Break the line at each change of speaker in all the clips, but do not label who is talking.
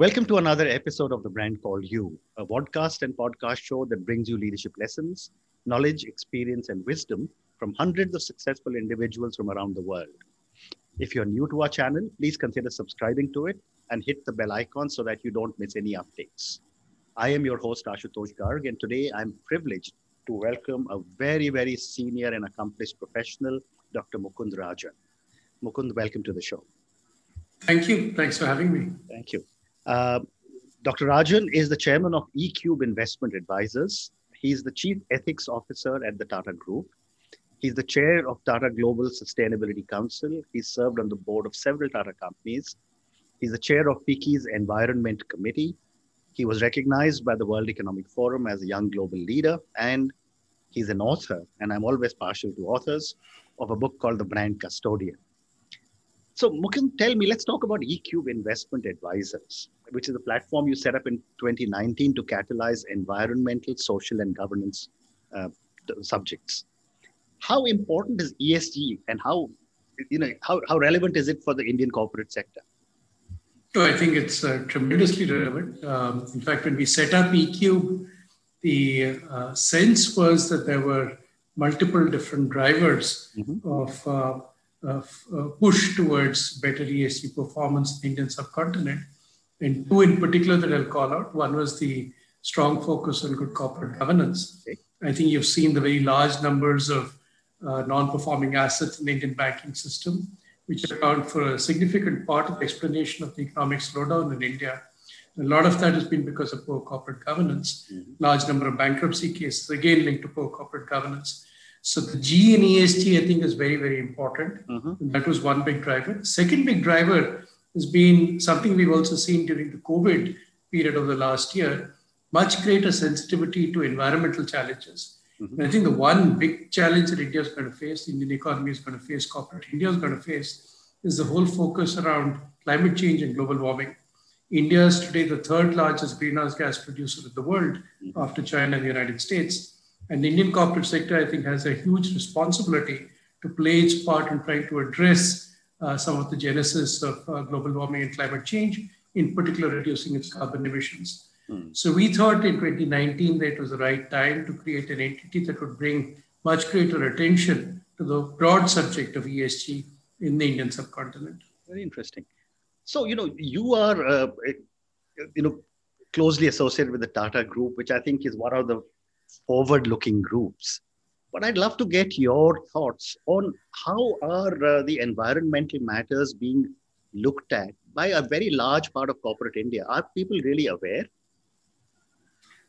Welcome to another episode of The Brand Called You, a podcast and podcast show that brings you leadership lessons, knowledge, experience, and wisdom from hundreds of successful individuals from around the world. If you're new to our channel, please consider subscribing to it and hit the bell icon so that you don't miss any updates. I am your host, Ashutosh Garg, and today I'm privileged to welcome a very, very senior and accomplished professional, Dr. Mukund Rajan. Mukund, welcome to the show.
Thank you. Thanks for having me.
Thank you. Uh, Dr. Rajan is the chairman of eCube Investment Advisors. He's the chief ethics officer at the Tata Group. He's the chair of Tata Global Sustainability Council. He's served on the board of several Tata companies. He's the chair of FICCI's Environment Committee. He was recognized by the World Economic Forum as a young global leader, and he's an author, and I'm always partial to authors, of a book called The Brand Custodian. So, Mukund, tell me, let's talk about eCube Investment Advisors, which is a platform you set up in 2019 to catalyze environmental, social, and governance uh, subjects. How important is ESG and how, you know, how, how relevant is it for the Indian corporate sector?
So I think it's uh, tremendously relevant. Um, in fact, when we set up eCube, the uh, sense was that there were multiple different drivers mm-hmm. of uh, push towards better ESG performance in the Indian subcontinent. And two in particular that I'll call out. One was the strong focus on good corporate governance. I think you've seen the very large numbers of uh, non-performing assets in the Indian banking system, which account for a significant part of the explanation of the economic slowdown in India. A lot of that has been because of poor corporate governance. Mm-hmm. Large number of bankruptcy cases, again linked to poor corporate governance. So the G in ESG, I think, is very, very important. Mm-hmm. That was one big driver. Second big driver has been something we've also seen during the COVID period of the last year, much greater sensitivity to environmental challenges. Mm-hmm. I think the one big challenge that India is going to face, the Indian economy is going to face, corporate India is going to face, is the whole focus around climate change and global warming. India is today the third largest greenhouse gas producer in the world mm-hmm. after China and the United States. And the Indian corporate sector, I think, has a huge responsibility to play its part in trying to address uh, some of the genesis of uh, global warming and climate change, in particular, reducing its carbon emissions. Mm. So we thought in 2019 that it was the right time to create an entity that would bring much greater attention to the broad subject of ESG in the Indian subcontinent.
Very interesting. So, you know, you are, uh, you know, closely associated with the Tata Group, which I think is one of the forward looking groups. But I'd love to get your thoughts on how are uh, the environmental matters being looked at by a very large part of corporate India. Are people really aware?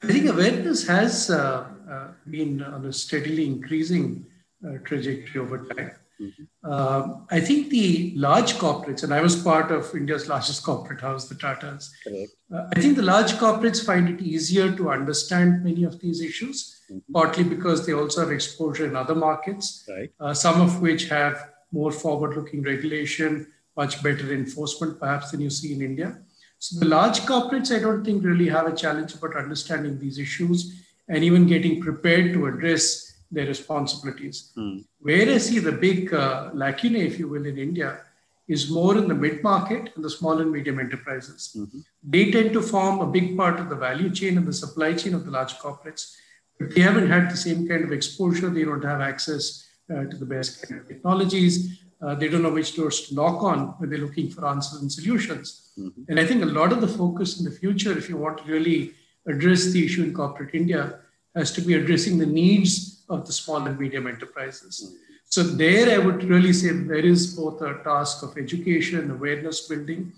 I think awareness has uh, uh, been on a steadily increasing uh, trajectory over time. Mm-hmm. Um, I think the large corporates, and I was part of India's largest corporate house, the Tatas. Uh, I think the large corporates find it easier to understand many of these issues, mm-hmm. partly because they also have exposure in other markets, right. uh, some of which have more forward looking regulation, much better enforcement, perhaps, than you see in India. So the large corporates, I don't think really have a challenge about understanding these issues and even getting prepared to address their responsibilities. Mm. Where I see the big uh, lacuna, if you will, in India is more in the mid market and the small and medium enterprises. Mm-hmm. They tend to form a big part of the value chain and the supply chain of the large corporates. But they haven't had the same kind of exposure. They don't have access uh, to the best kind of technologies. Uh, they don't know which doors to knock on when they're looking for answers and solutions. Mm-hmm. And I think a lot of the focus in the future, if you want to really address the issue in corporate India, has to be addressing the needs of the small and medium enterprises. So there, I would really say there is both a task of education, awareness building,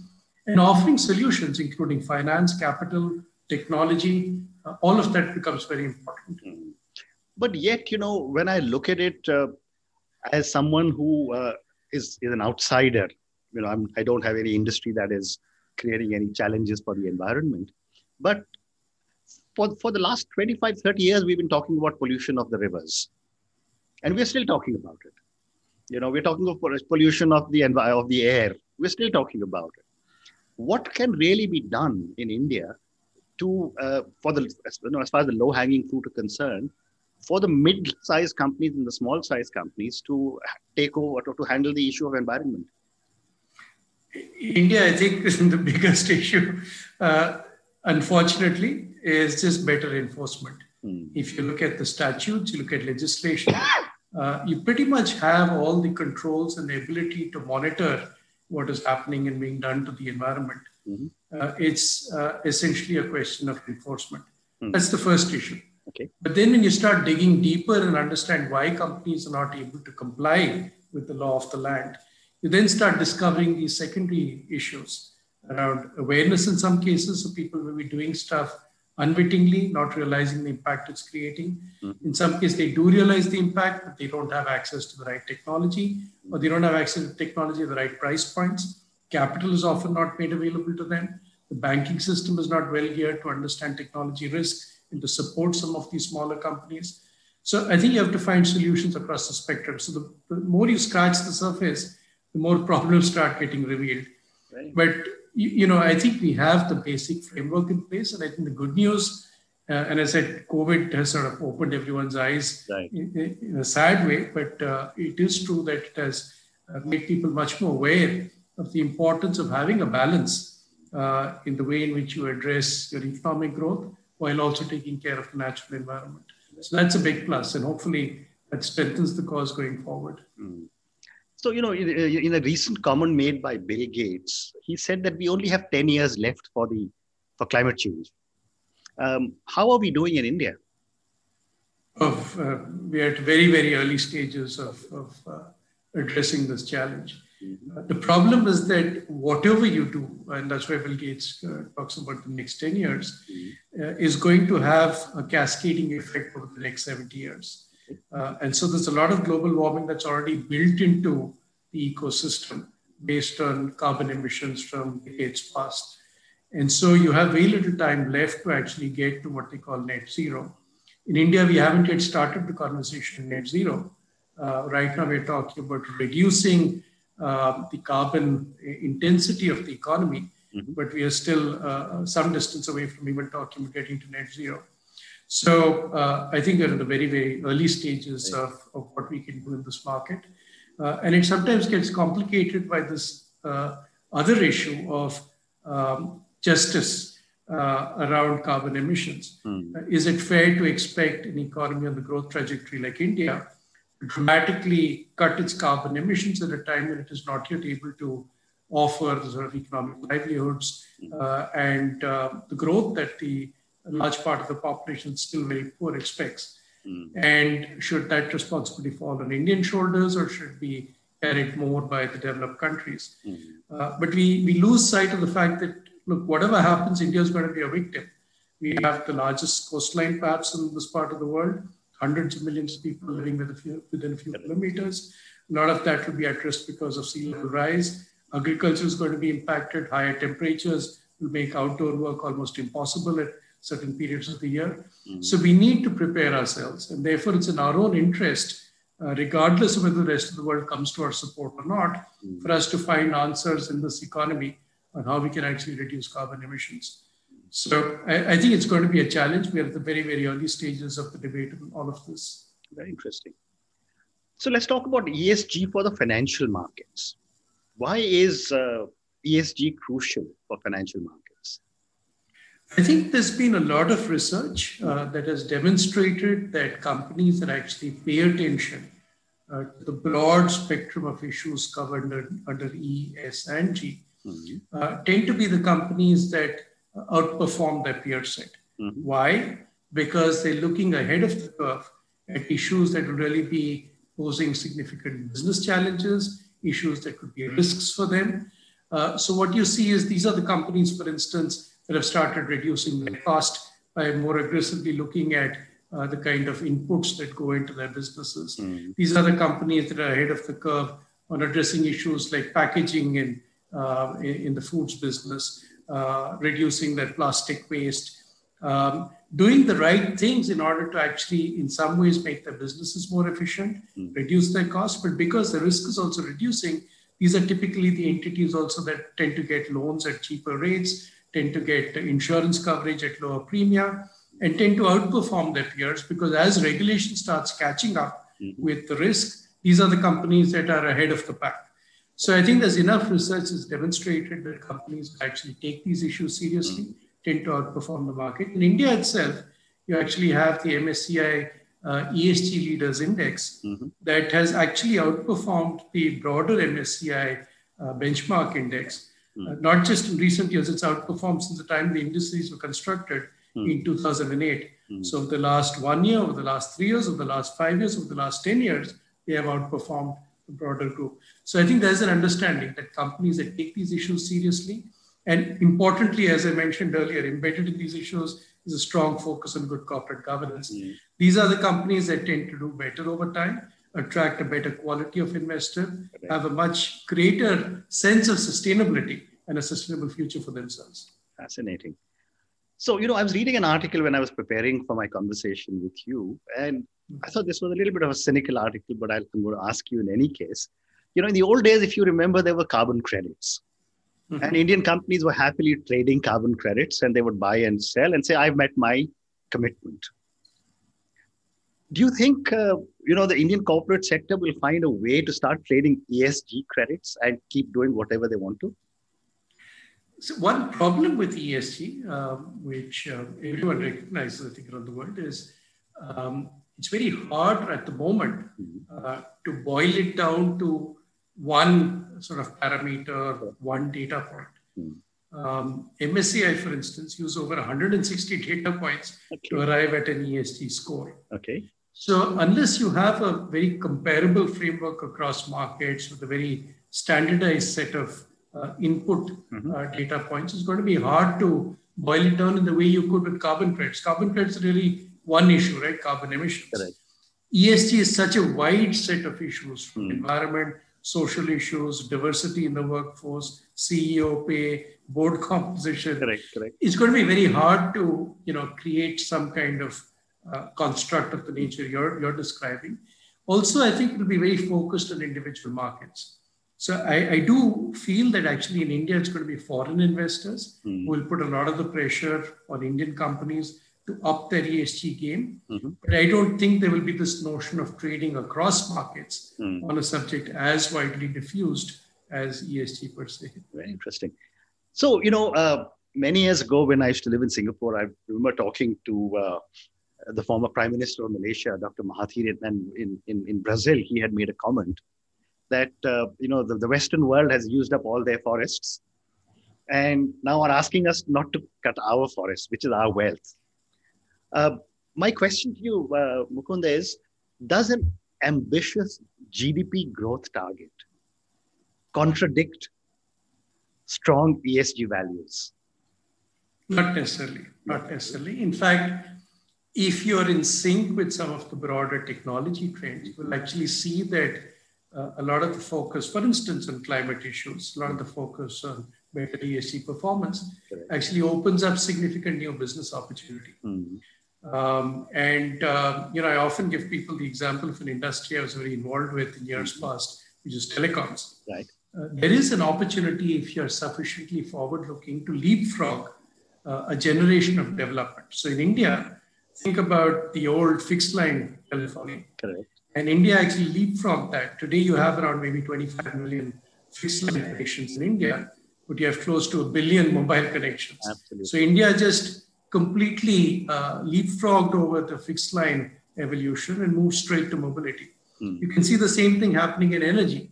and offering solutions, including finance, capital, technology. Uh, all of that becomes very important.
But yet, you know, when I look at it uh, as someone who uh, is is an outsider, you know, I'm, I don't have any industry that is creating any challenges for the environment. But for, for the last 25, 30 years, we've been talking about pollution of the rivers. And we're still talking about it. You know, we're talking of pollution of the, of the air. We're still talking about it. What can really be done in India to, uh, for the, you know, as far as the low hanging fruit are concerned, for the mid-sized companies and the small-sized companies to take over, to, to handle the issue of environment?
India, I think, is the biggest issue. Uh, unfortunately, is just better enforcement. Mm. If you look at the statutes, you look at legislation, uh, you pretty much have all the controls and the ability to monitor what is happening and being done to the environment. Mm-hmm. Uh, it's uh, essentially a question of enforcement. Mm. That's the first issue.
Okay.
But then when you start digging deeper and understand why companies are not able to comply with the law of the land, you then start discovering these secondary issues around awareness in some cases. So people will be doing stuff unwittingly, not realizing the impact it's creating. Mm-hmm. In some cases, they do realize the impact, but they don't have access to the right technology, or they don't have access to technology at the right price points. Capital is often not made available to them. The banking system is not well geared to understand technology risk and to support some of these smaller companies. So I think you have to find solutions across the spectrum. So the, the more you scratch the surface, the more problems start getting revealed. Right. But you, you, know, I think we have the basic framework in place, and I think the good news, uh, and I said, COVID has sort of opened everyone's eyes right. in, in, a sad way, but uh, it is true that it has uh, made people much more aware of the importance of having a balance uh, in the way in which you address your economic growth while also taking care of the natural environment. So that's a big plus, and hopefully that strengthens the cause going forward. Mm.
So, you know, in, in, a recent comment made by Bill Gates, he said that we only have 10 years left for the for climate change. Um, how are we doing in India?
Of, uh, we are at very, very early stages of, of uh, addressing this challenge. Mm-hmm. Uh, the problem is that whatever you do, and that's why Bill Gates uh, talks about the next 10 years, mm-hmm. uh, is going to have a cascading effect over the next 70 years. Uh, and so there's a lot of global warming that's already built into the ecosystem based on carbon emissions from decades past. And so you have very little time left to actually get to what they call net zero. In India, we haven't yet started the conversation in net zero. Uh, right now, we're talking about reducing uh, the carbon intensity of the economy, mm-hmm. but we are still uh, some distance away from even talking about getting to net zero. So uh, I think we're in the very, very early stages of, of what we can do in this market. Uh, and it sometimes gets complicated by this uh, other issue of um, justice uh, around carbon emissions. Mm. is it fair to expect an economy on the growth trajectory like India to dramatically cut its carbon emissions at a time when it is not yet able to offer the sort of economic livelihoods hmm. uh, and uh, the growth that the a large part of the population still very poor expects. Mm. And should that responsibility fall on Indian shoulders or should be carried more by the developed countries? Mm. Uh, but we, we lose sight of the fact that, look, whatever happens, India is going to be a victim. We have the largest coastline perhaps in this part of the world, hundreds of millions of people living within a few, within a few kilometers. A lot of that will be at risk because of sea level rise. Agriculture is going to be impacted. Higher temperatures will make outdoor work almost impossible at certain periods of the year. Mm. So we need to prepare ourselves. And therefore, it's in our own interest, uh, regardless of whether the rest of the world comes to our support or not, mm. for us to find answers in this economy on how we can actually reduce carbon emissions. So I, I think it's going to be a challenge. We are at the very, very early stages of the debate on all of this.
Very interesting. So let's talk about ESG for the financial markets. Why is uh, ESG crucial for financial markets?
I think there's been a lot of research uh, that has demonstrated that companies that actually pay attention uh, to the broad spectrum of issues covered under, under E, S, and G mm-hmm. uh, tend to be the companies that outperform their peer set. Mm-hmm. Why? Because they're looking ahead of the curve at issues that will really be posing significant business challenges, issues that could be risks for them. Uh, so, what you see is these are the companies, for instance, that have started reducing their cost by more aggressively looking at uh, the kind of inputs that go into their businesses. Mm. These are the companies that are ahead of the curve on addressing issues like packaging in, uh, in the foods business, uh, reducing their plastic waste, um, doing the right things in order to actually, in some ways, make their businesses more efficient, mm. reduce their costs. But because the risk is also reducing, these are typically the entities also that tend to get loans at cheaper rates tend to get insurance coverage at lower premium and tend to outperform their peers because as regulation starts catching up mm-hmm. with the risk, these are the companies that are ahead of the pack. So I think there's enough research that's demonstrated that companies actually take these issues seriously, mm-hmm. tend to outperform the market. In India itself, you actually have the MSCI uh, ESG Leaders Index mm-hmm. that has actually outperformed the broader MSCI uh, benchmark index. Uh, not just in recent years, it's outperformed since the time the indices were constructed mm-hmm. in 2008. Mm-hmm. So, the last one year, over the last three years, over the last five years, over the last 10 years, they have outperformed the broader group. So, I think there's an understanding that companies that take these issues seriously, and importantly, as I mentioned earlier, embedded in these issues is a strong focus on good corporate governance. Mm. These are the companies that tend to do better over time, attract a better quality of investor, have a much greater sense of sustainability and a sustainable future for themselves.
Fascinating. So, you know, I was reading an article when I was preparing for my conversation with you, and I thought this was a little bit of a cynical article, but I'm going to ask you in any case. You know, in the old days, if you remember, there were carbon credits. Mm-hmm. And Indian companies were happily trading carbon credits and they would buy and sell and say, I've met my commitment. Do you think, uh, you know, the Indian corporate sector will find a way to start trading ESG credits and keep doing whatever they want to?
So one problem with ESG, um, which uh, everyone recognizes, I think, around the world, is um, it's very hard at the moment mm-hmm. uh, to boil it down to one sort of parameter, one data point. Hmm. Um, MSCI, for instance, use over 160 data points okay. to arrive at an ESG score.
Okay.
So unless you have a very comparable framework across markets with a very standardized set of uh, input mm-hmm. uh, data points, it's going to be hard to boil it down in the way you could with carbon credits. Carbon credits are really one issue, right? Carbon emissions. Correct. ESG is such a wide set of issues from mm. environment social issues, diversity in the workforce, CEO pay, board composition.
Correct, correct.
It's going to be very hard to, you know, create some kind of uh, construct of the nature you're, you're describing. Also, I think it will be very focused on individual markets. So I, I, do feel that actually in India, it's going to be foreign investors mm. who will put a lot of the pressure on Indian companies to up their ESG game. Mm-hmm. But I don't think there will be this notion of trading across markets mm. on a subject as widely diffused as ESG per se.
Very interesting. So, you know, uh, many years ago when I used to live in Singapore, I remember talking to uh, the former Prime Minister of Malaysia, Dr. Mahathir, and in, in, in Brazil, he had made a comment that, uh, you know, the, the Western world has used up all their forests and now are asking us not to cut our forests, which is our wealth. Uh, my question to you, uh, Mukunda, is Does an ambitious GDP growth target contradict strong ESG values?
Not necessarily. Not necessarily. In fact, if you're in sync with some of the broader technology trends, you will actually see that uh, a lot of the focus, for instance, on climate issues, a lot of the focus on better ESG performance actually opens up significant new business opportunity. Mm-hmm. Um, and, uh, you know, I often give people the example of an industry I was very involved with in years past, which is telecoms.
Right.
Uh, there is an opportunity if you're sufficiently forward looking to leapfrog uh, a generation of development. So in India, think about the old fixed line telephony.
Correct.
And India actually leapfrogged that. Today you have around maybe 25 million fixed line connections in India, but you have close to a billion mobile connections.
Absolutely.
So India just completely uh, leapfrogged over the fixed line evolution and moved straight to mobility. Mm. You can see the same thing happening in energy.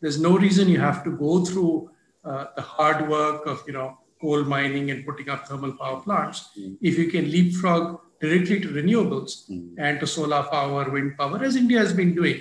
There's no reason you have to go through uh, the hard work of you know coal mining and putting up thermal power plants mm. if you can leapfrog directly to renewables mm. and to solar power, wind power, as India has been doing.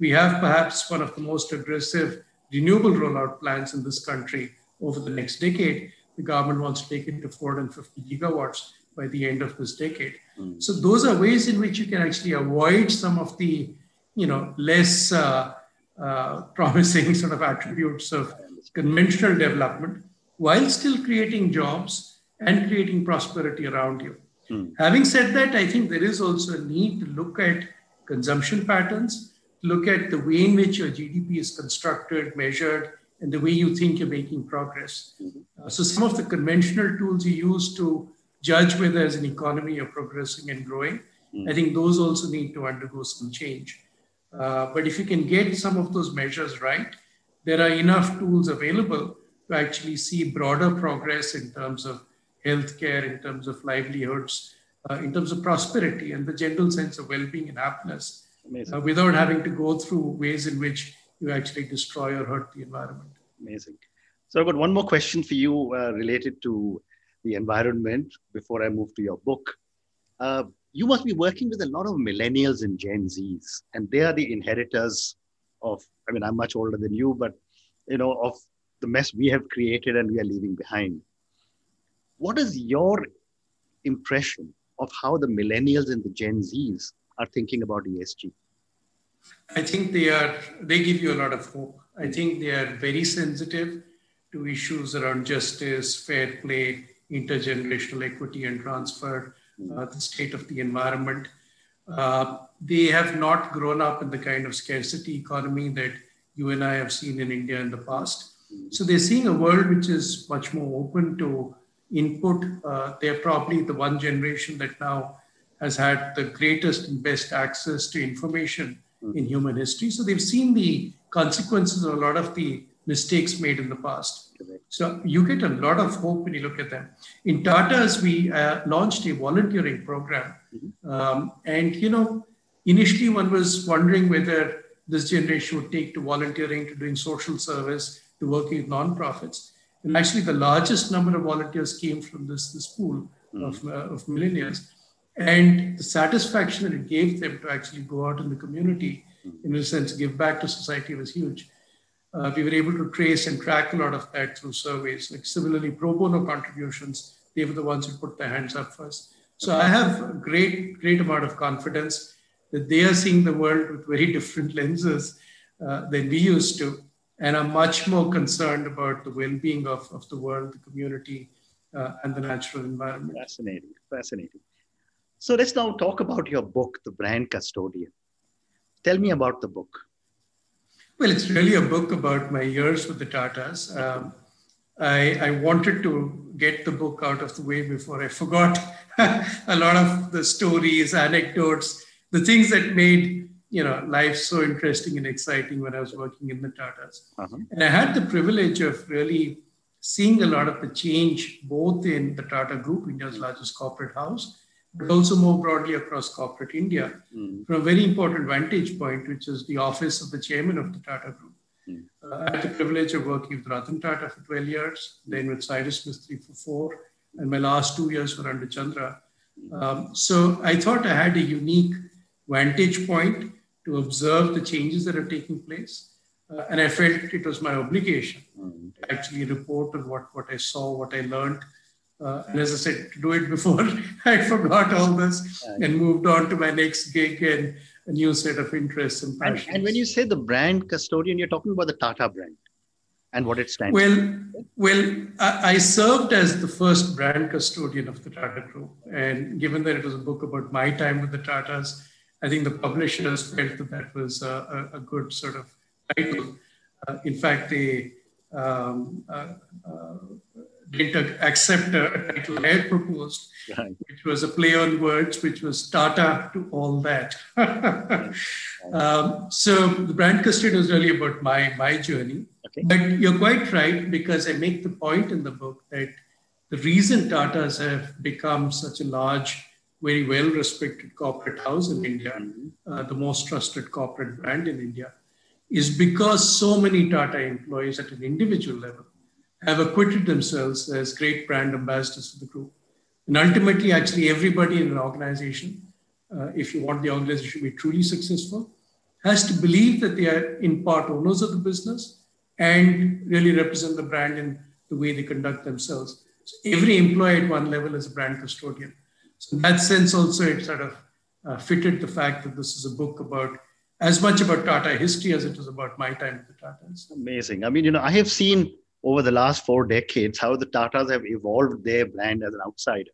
We have perhaps one of the most aggressive renewable rollout plans in this country over the next decade the government wants to take it to 450 gigawatts by the end of this decade. Mm. So those are ways in which you can actually avoid some of the, you know, less uh, uh, promising sort of attributes of conventional development while still creating jobs and creating prosperity around you. Mm. Having said that, I think there is also a need to look at consumption patterns, look at the way in which your GDP is constructed, measured, and the way you think you're making progress. Mm-hmm. Uh, so some of the conventional tools you use to judge whether as an economy you're progressing and growing, mm-hmm. I think those also need to undergo some change. Uh, but if you can get some of those measures right, there are enough tools available to actually see broader progress in terms of healthcare, in terms of livelihoods, uh, in terms of prosperity and the general sense of well-being and happiness, uh, without having to go through ways in which you actually destroy or hurt the environment.
Amazing. So I've got one more question for you uh, related to the environment before I move to your book. Uh, you must be working with a lot of millennials and Gen Zs, and they are the inheritors of, I mean, I'm much older than you, but, you know, of the mess we have created and we are leaving behind. What is your impression of how the millennials and the Gen Zs are thinking about ESG?
I think they are, they give you a lot of hope. I think they are very sensitive to issues around justice, fair play, intergenerational equity and transfer, uh, the state of the environment. Uh, they have not grown up in the kind of scarcity economy that you and I have seen in India in the past. So they're seeing a world which is much more open to input. Uh, they're probably the one generation that now has had the greatest and best access to information in human history. So they've seen the consequences of a lot of the mistakes made in the past. So you get a lot of hope when you look at them. In Tata's, we uh, launched a volunteering program. Mm-hmm. Um, and, you know, initially one was wondering whether this generation would take to volunteering, to doing social service, to working with nonprofits. And actually, the largest number of volunteers came from this, this pool mm-hmm. of, uh, of millennials. And the satisfaction that it gave them to actually go out in the community, in a sense, give back to society was huge. Uh, we were able to trace and track a lot of that through surveys. Like similarly, pro bono contributions, they were the ones who put their hands up first. So I have a great, great amount of confidence that they are seeing the world with very different lenses uh, than we used to, and are much more concerned about the well-being of, of the world, the community, uh, and the natural environment.
Fascinating, fascinating. So let's now talk about your book, The Brand Custodian. Tell me about the book.
Well, it's really a book about my years with the Tatas. Um, I, I, wanted to get the book out of the way before I forgot a lot of the stories, anecdotes, the things that made you know life so interesting and exciting when I was working in the Tatas. Uh-huh. And I had the privilege of really seeing a lot of the change both in the Tata Group, India's largest corporate house, but also more broadly across corporate India mm. from a very important vantage point, which is the office of the chairman of the Tata Group. Mm. Uh, I had the privilege of working with Ratan Tata for 12 years, then with Cyrus Mistry for four, and my last two years were under Chandra. Um, so I thought I had a unique vantage point to observe the changes that are taking place. Uh, and I felt it was my obligation to actually report on what, what I saw, what I learned, uh, and as I said, to do it before I forgot all this and moved on to my next gig and a new set of interests and passions.
And, and when you say the brand custodian, you're talking about the Tata brand and what it stands
well, for. Well, I, I served as the first brand custodian of the Tata Group. And given that it was a book about my time with the Tatas, I think the publishers felt that that was a, a good sort of title. Uh, in fact, they um, uh, uh, didn't accept a title I had proposed, right. which was a play on words, which was Tata to all that. um, so the brand custodian was really about my, my journey. Okay. But you're quite right, because I make the point in the book that the reason Tatas have become such a large, very well respected corporate house in India, uh, the most trusted corporate brand in India, is because so many Tata employees at an individual level have acquitted themselves as great brand ambassadors for the group. And ultimately, actually, everybody in an organization, uh, if you want the organization to be truly successful, has to believe that they are in part owners of the business and really represent the brand in the way they conduct themselves. So every employee at one level is a brand custodian. So in that sense, also it sort of uh, fitted the fact that this is a book about as much about Tata history as it was about my time at the Tatas.
Amazing. I mean, you know, I have seen over the last four decades how the Tatas have evolved their brand as an outsider,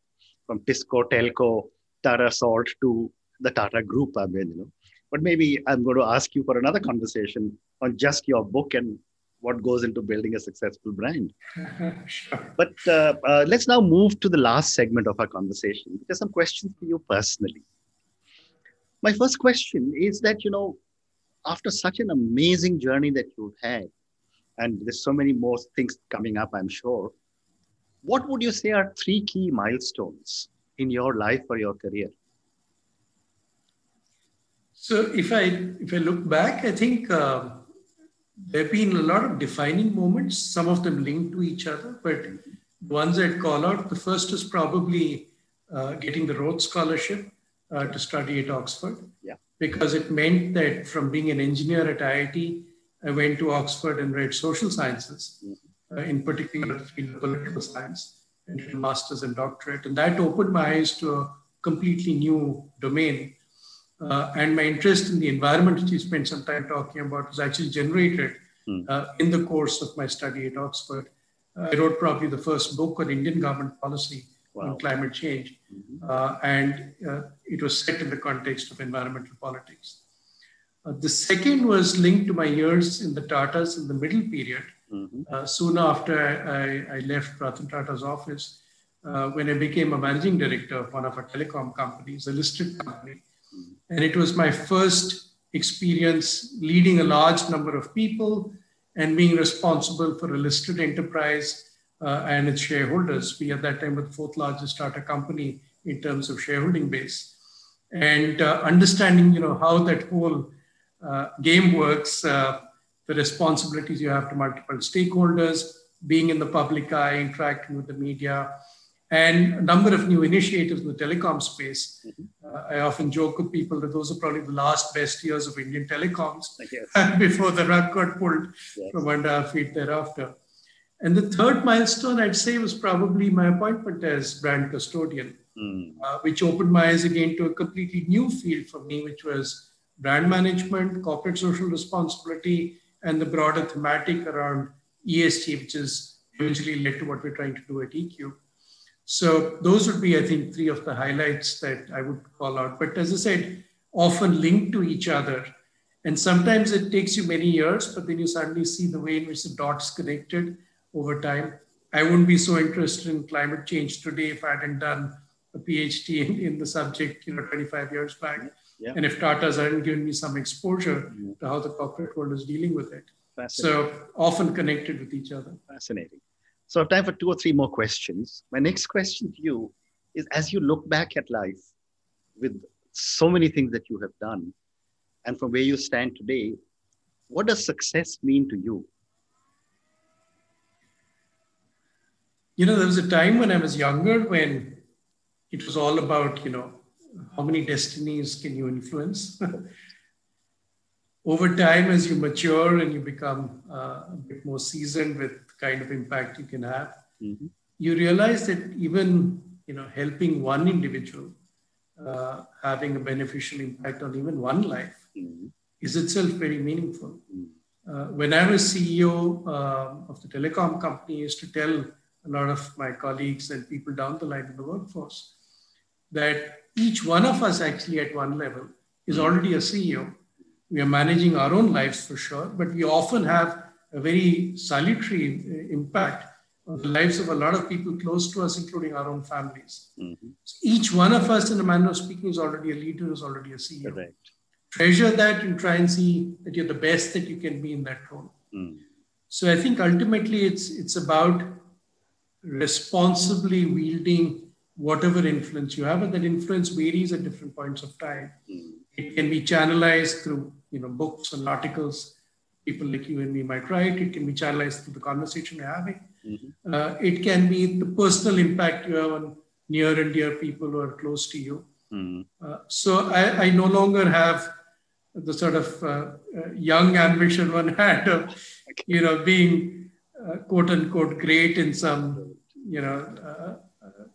from Tisco, Telco, Tata Salt to the Tata Group. I mean, you know. But maybe I'm going to ask you for another conversation on just your book and what goes into building a successful brand. sure. But uh, uh, let's now move to the last segment of our conversation. There's some questions for you personally. My first question is that, you know, after such an amazing journey that you've had, and there's so many more things coming up, I'm sure. What would you say are three key milestones in your life or your career?
So if I if I look back, I think uh, there have been a lot of defining moments. Some of them linked to each other, but the ones I'd call out. The first is probably uh, getting the Rhodes Scholarship uh, to study at Oxford.
Yeah.
Because it meant that from being an engineer at IIT, I went to Oxford and read social sciences, mm-hmm. uh, in particular the field of political science, and did a master's and doctorate. And that opened my eyes to a completely new domain. Uh, and my interest in the environment, which you spent some time talking about, was actually generated mm. uh, in the course of my study at Oxford. Uh, I wrote probably the first book on Indian government policy wow. on climate change, mm-hmm. Uh, and uh, it was set in the context of environmental politics. Uh, the second was linked to my years in the Tatas in the middle period. Mm-hmm. Uh, soon after I, I, left Ratan Tata's office, uh, when I became a managing director of one of our telecom companies, a listed company. And it was my first experience leading a large number of people and being responsible for a listed enterprise uh, and its shareholders. We at that time were the fourth largest Tata company in terms of shareholding base. And uh, understanding, you know, how that whole uh, game works, uh, the responsibilities you have to multiple stakeholders, being in the public eye, interacting with the media, and a number of new initiatives in the telecom space. Mm-hmm. Uh, I often joke with people that those are probably the last best years of Indian telecoms before the rug got pulled yes. from under our feet thereafter. And the third milestone, I'd say, was probably my appointment as brand custodian, mm. uh, which opened my eyes again to a completely new field for me, which was brand management, corporate social responsibility, and the broader thematic around ESG, which is eventually led to what we're trying to do at eCube. So those would be, I think, three of the highlights that I would call out. But as I said, often linked to each other. And sometimes it takes you many years, but then you suddenly see the way in which the dots connected over time. I wouldn't be so interested in climate change today if I hadn't done a PhD in, in the subject, you know, 25 years back. Yeah. And if Tata's hadn't given me some exposure yeah. to how the corporate world is dealing with it. So often connected with each other.
Fascinating. So I have time for two or three more questions. My next question to you is as you look back at life with so many things that you have done and from where you stand today, what does success mean to you?
You know, there was a time when I was younger when it was all about, you know, how many destinies can you influence? Over time, as you mature and you become uh, a bit more seasoned with kind of impact you can have, mm-hmm. you realize that even you know helping one individual, uh, having a beneficial impact on even one life, mm-hmm. is itself very meaningful. Mm-hmm. Uh, when I was CEO uh, of the telecom company, I used to tell a lot of my colleagues and people down the line in the workforce that each one of us actually at one level is already a CEO. We are managing our own lives for sure, but we often have a very salutary uh, impact on the lives of a lot of people close to us, including our own families. Mm-hmm. So each one of us, in a manner of speaking, is already a leader, is already a CEO. Correct. Treasure that and try and see that you're the best that you can be in that role. Mm. So I think ultimately it's it's about responsibly wielding whatever influence you have, and that influence varies at different points of time. Mm. It can be channelized through you know books and articles. People like you and me might write. It can be channelized through the conversation you're having. Mm-hmm. Uh, it can be the personal impact you have on near and dear people who are close to you. Mm. Uh, so I, I, no longer have the sort of uh, uh young ambition one had of, you know, being uh, quote unquote great in some, you know, uh,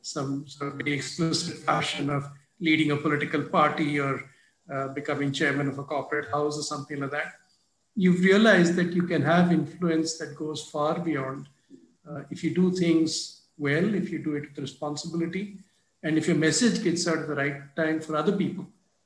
some sort of exclusive fashion of leading a political party or uh, becoming chairman of a corporate house or something like that. You've realized that you can have influence that goes far beyond uh, if you do things well, if you do it with responsibility, and if your message gets out at the right time for other people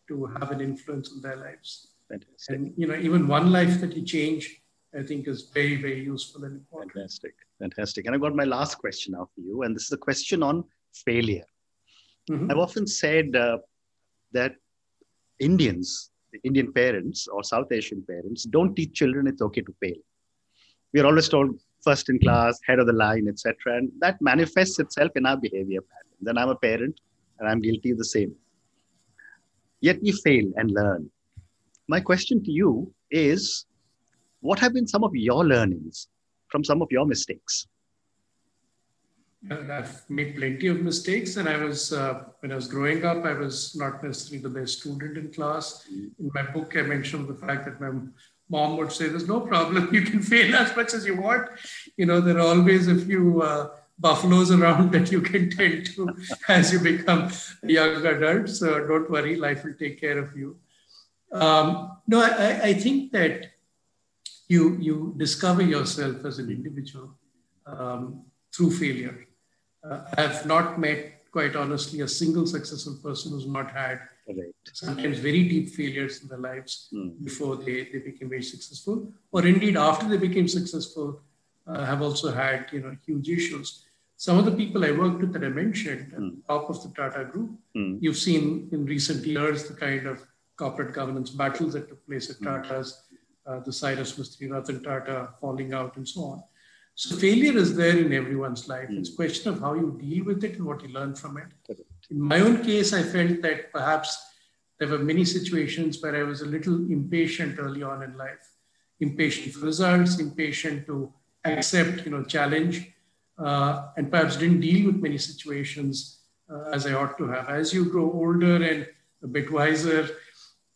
to have an influence on their lives. Fantastic. And you know, even one life that you change, I think, is very, very useful and important.
Fantastic, fantastic. And I've got my last question now for you, and this is a question on failure. Mm-hmm. I've often said uh, that Indians, Indian parents or South Asian parents, don't teach children it's okay to fail. we are always told first in class, head of the line, etc. And that manifests itself in our behavior patterns. Then I'm a parent and I'm guilty of the same. Yet we fail and learn. My question to you is what have been some of your learnings from some of your mistakes?
I've made plenty of mistakes, and I was uh, when I was growing up, I was not necessarily the best student in class. In my book, I mentioned the fact that my mom would say, "There's no problem. You can fail as much as you want. You know, there are always a few uh, buffaloes around that you can tend to as you become a young adult. So don't worry, life will take care of you." Um, no, I, I think that you you discover yourself as an individual um, through failure I have not met, quite honestly, a single successful person who's not had right. sometimes very deep failures in their lives mm. before they, they became very successful, or indeed after they became successful, uh, have also had you know huge issues. Some of the people I worked with that I mentioned, mm. top of the Tata Group, mm. you've seen in recent years the kind of corporate governance battles that took place at hmm. Tata's, uh, the Cyrus Mistry, Ratan Tata falling out, and so on. So failure is there in everyone's life. Mm. It's a question of how you deal with it and what you learn from it. Correct. In my own case, I felt that perhaps there were many situations where I was a little impatient early on in life, impatient for results, impatient to accept, you know, challenge, uh, and perhaps didn't deal with many situations uh, as I ought to have. As you grow older and a bit wiser,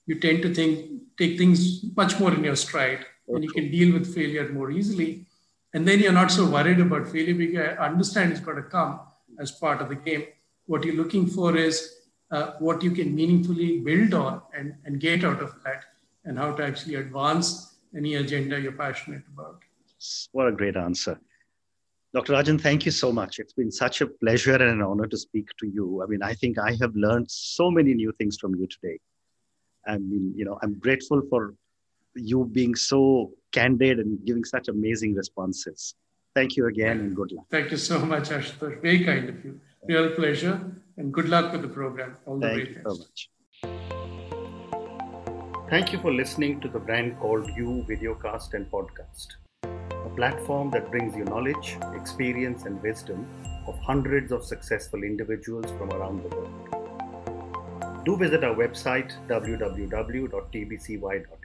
you tend to think take things much more in your stride, okay. and you can deal with failure more easily. And then you're not so worried about failure because I understand it's going to come as part of the game. What you're looking for is uh, what you can meaningfully build on and, and get out of that and how to actually advance any agenda you're passionate about.
What a great answer. Dr. Rajan, thank you so much. It's been such a pleasure and an honor to speak to you. I mean, I think I have learned so many new things from you today. I mean, you know, I'm grateful for you being so candid and giving such amazing responses. Thank you again and good luck.
Thank you so much, Ashutosh. Very kind of you. Real pleasure and good luck with the program.
All the Thank you so much. Thank you for listening to the brand called You Videocast and Podcast, a platform that brings you knowledge, experience, and wisdom of hundreds of successful individuals from around the world. Do visit our website